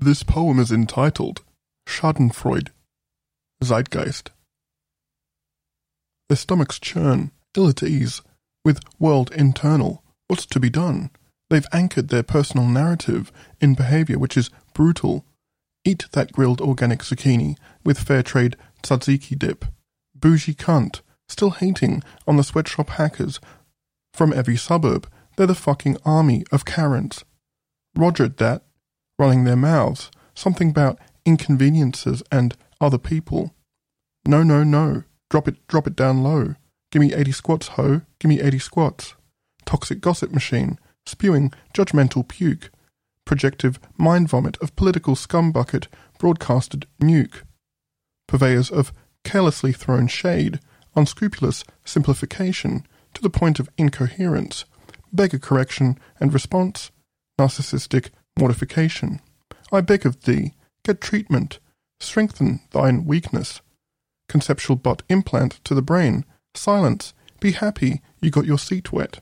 This poem is entitled Schadenfreude, Zeitgeist. Their stomachs churn, ill at ease, with world internal. What's to be done? They've anchored their personal narrative in behavior which is brutal. Eat that grilled organic zucchini with fair trade tzatziki dip. Bougie cunt, still hating on the sweatshop hackers from every suburb. They're the fucking army of Karens. Rogered that, running their mouths, something about inconveniences and other people. No, no, no. Drop it, drop it down low. Give me 80 squats, ho. Give me 80 squats. Toxic gossip machine, spewing judgmental puke. Projective mind vomit of political scumbucket broadcasted nuke. Purveyors of carelessly thrown shade, unscrupulous simplification to the point of incoherence, beggar correction and response, narcissistic mortification. I beg of thee, get treatment, strengthen thine weakness. Conceptual butt implant to the brain, silence, be happy you got your seat wet.